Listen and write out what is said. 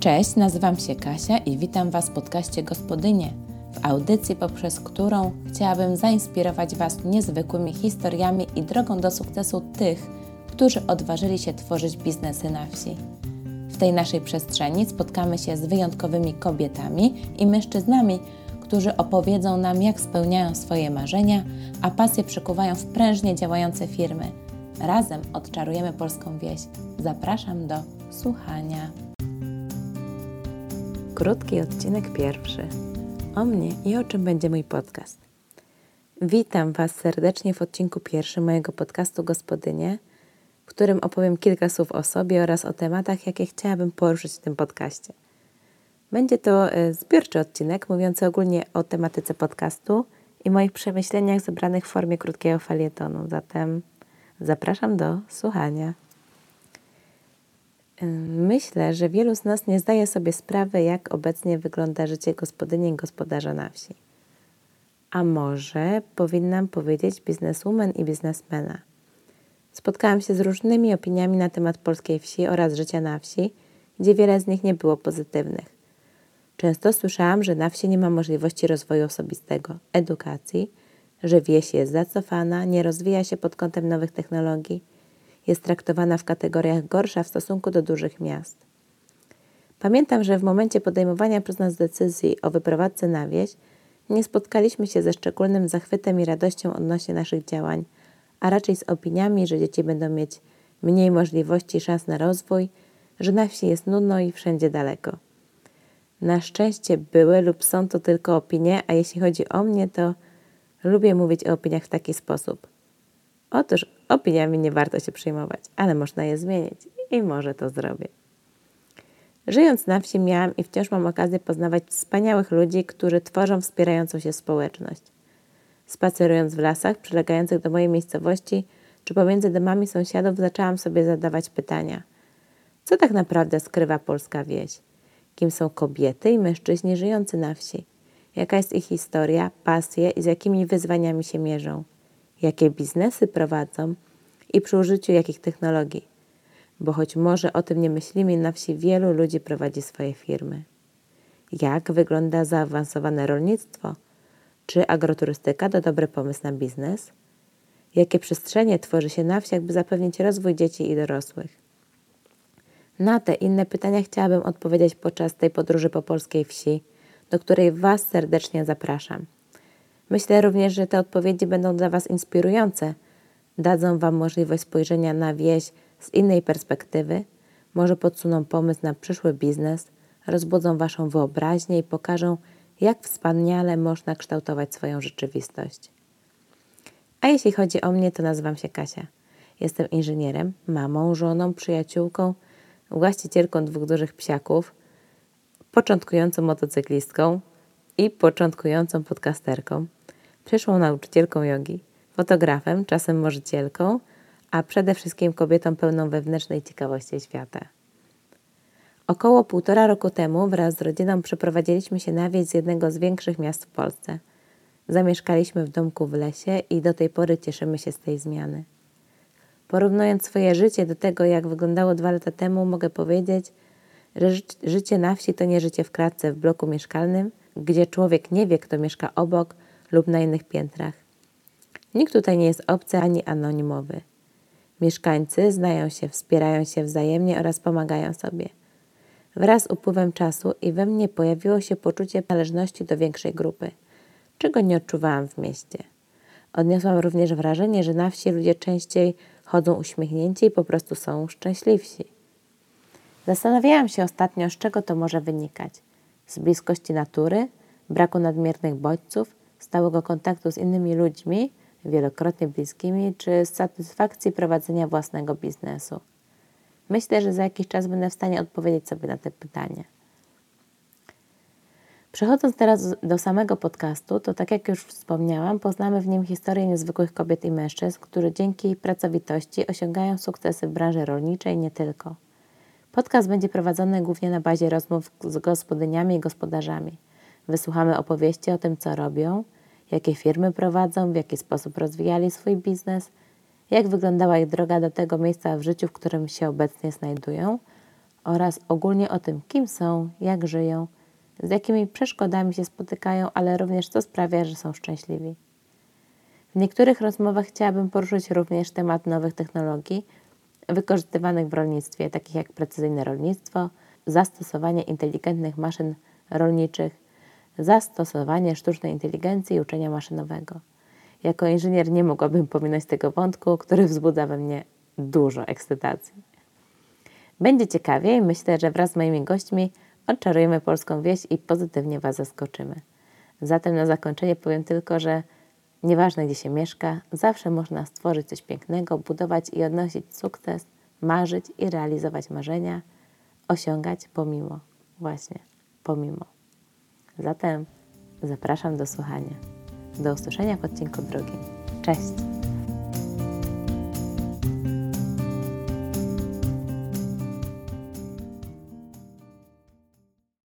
Cześć, nazywam się Kasia i witam Was w podcaście Gospodynie, w audycji, poprzez którą chciałabym zainspirować Was niezwykłymi historiami i drogą do sukcesu tych, którzy odważyli się tworzyć biznesy na wsi. W tej naszej przestrzeni spotkamy się z wyjątkowymi kobietami i mężczyznami, którzy opowiedzą nam, jak spełniają swoje marzenia, a pasje przekuwają w prężnie działające firmy. Razem odczarujemy polską wieś. Zapraszam do słuchania. Krótki odcinek pierwszy. O mnie i o czym będzie mój podcast. Witam Was serdecznie w odcinku pierwszym mojego podcastu Gospodynie, w którym opowiem kilka słów o sobie oraz o tematach, jakie chciałabym poruszyć w tym podcaście. Będzie to e, zbiorczy odcinek mówiący ogólnie o tematyce podcastu i moich przemyśleniach zebranych w formie krótkiego falietonu. Zatem zapraszam do słuchania. Myślę, że wielu z nas nie zdaje sobie sprawy, jak obecnie wygląda życie gospodyni i gospodarza na wsi. A może powinnam powiedzieć bizneswoman i biznesmena. Spotkałam się z różnymi opiniami na temat polskiej wsi oraz życia na wsi, gdzie wiele z nich nie było pozytywnych. Często słyszałam, że na wsi nie ma możliwości rozwoju osobistego, edukacji, że wieś jest zacofana, nie rozwija się pod kątem nowych technologii, jest traktowana w kategoriach gorsza w stosunku do dużych miast. Pamiętam, że w momencie podejmowania przez nas decyzji o wyprowadzce na wieś nie spotkaliśmy się ze szczególnym zachwytem i radością odnośnie naszych działań, a raczej z opiniami, że dzieci będą mieć mniej możliwości i szans na rozwój, że na wsi jest nudno i wszędzie daleko. Na szczęście były lub są to tylko opinie, a jeśli chodzi o mnie, to lubię mówić o opiniach w taki sposób. Otóż opiniami nie warto się przejmować, ale można je zmienić i może to zrobię. Żyjąc na wsi miałam i wciąż mam okazję poznawać wspaniałych ludzi, którzy tworzą wspierającą się społeczność. Spacerując w lasach przylegających do mojej miejscowości czy pomiędzy domami sąsiadów zaczęłam sobie zadawać pytania. Co tak naprawdę skrywa polska wieś? Kim są kobiety i mężczyźni żyjący na wsi? Jaka jest ich historia, pasje i z jakimi wyzwaniami się mierzą? Jakie biznesy prowadzą i przy użyciu jakich technologii? Bo choć może o tym nie myślimy, na wsi wielu ludzi prowadzi swoje firmy. Jak wygląda zaawansowane rolnictwo? Czy agroturystyka to dobry pomysł na biznes? Jakie przestrzenie tworzy się na wsi, by zapewnić rozwój dzieci i dorosłych? Na te inne pytania chciałabym odpowiedzieć podczas tej podróży po polskiej wsi, do której Was serdecznie zapraszam. Myślę również, że te odpowiedzi będą dla Was inspirujące, dadzą Wam możliwość spojrzenia na wieś z innej perspektywy, może podsuną pomysł na przyszły biznes, rozbudzą Waszą wyobraźnię i pokażą, jak wspaniale można kształtować swoją rzeczywistość. A jeśli chodzi o mnie, to nazywam się Kasia. Jestem inżynierem, mamą, żoną, przyjaciółką, właścicielką dwóch dużych psiaków, początkującą motocyklistką i początkującą podcasterką, przyszłą nauczycielką jogi, fotografem, czasem możicielką, a przede wszystkim kobietą pełną wewnętrznej ciekawości świata. Około półtora roku temu wraz z rodziną przeprowadziliśmy się na wieś z jednego z większych miast w Polsce. Zamieszkaliśmy w domku w lesie i do tej pory cieszymy się z tej zmiany. Porównując swoje życie do tego, jak wyglądało dwa lata temu, mogę powiedzieć, że życie na wsi to nie życie w kratce w bloku mieszkalnym, gdzie człowiek nie wie, kto mieszka obok lub na innych piętrach. Nikt tutaj nie jest obcy ani anonimowy. Mieszkańcy znają się, wspierają się wzajemnie oraz pomagają sobie. Wraz z upływem czasu i we mnie pojawiło się poczucie należności do większej grupy, czego nie odczuwałam w mieście. Odniosłam również wrażenie, że na wsi ludzie częściej chodzą uśmiechnięci i po prostu są szczęśliwsi. Zastanawiałam się ostatnio, z czego to może wynikać. Z bliskości natury, braku nadmiernych bodźców, stałego kontaktu z innymi ludźmi, wielokrotnie bliskimi, czy z satysfakcji prowadzenia własnego biznesu. Myślę, że za jakiś czas będę w stanie odpowiedzieć sobie na te pytania. Przechodząc teraz do samego podcastu, to tak jak już wspomniałam, poznamy w nim historię niezwykłych kobiet i mężczyzn, którzy dzięki pracowitości osiągają sukcesy w branży rolniczej i nie tylko. Podcast będzie prowadzony głównie na bazie rozmów z gospodyniami i gospodarzami. Wysłuchamy opowieści o tym, co robią, jakie firmy prowadzą, w jaki sposób rozwijali swój biznes, jak wyglądała ich droga do tego miejsca w życiu, w którym się obecnie znajdują oraz ogólnie o tym, kim są, jak żyją, z jakimi przeszkodami się spotykają, ale również co sprawia, że są szczęśliwi. W niektórych rozmowach chciałabym poruszyć również temat nowych technologii wykorzystywanych w rolnictwie, takich jak precyzyjne rolnictwo, zastosowanie inteligentnych maszyn rolniczych, zastosowanie sztucznej inteligencji i uczenia maszynowego. Jako inżynier nie mogłabym pominąć tego wątku, który wzbudza we mnie dużo ekscytacji. Będzie ciekawie i myślę, że wraz z moimi gośćmi odczarujemy polską wieś i pozytywnie Was zaskoczymy. Zatem na zakończenie powiem tylko, że nieważne gdzie się mieszka, zawsze można stworzyć coś pięknego, budować i odnosić sukces, marzyć i realizować marzenia, osiągać pomimo, właśnie pomimo. Zatem zapraszam do słuchania. Do usłyszenia w odcinku drugim. Cześć!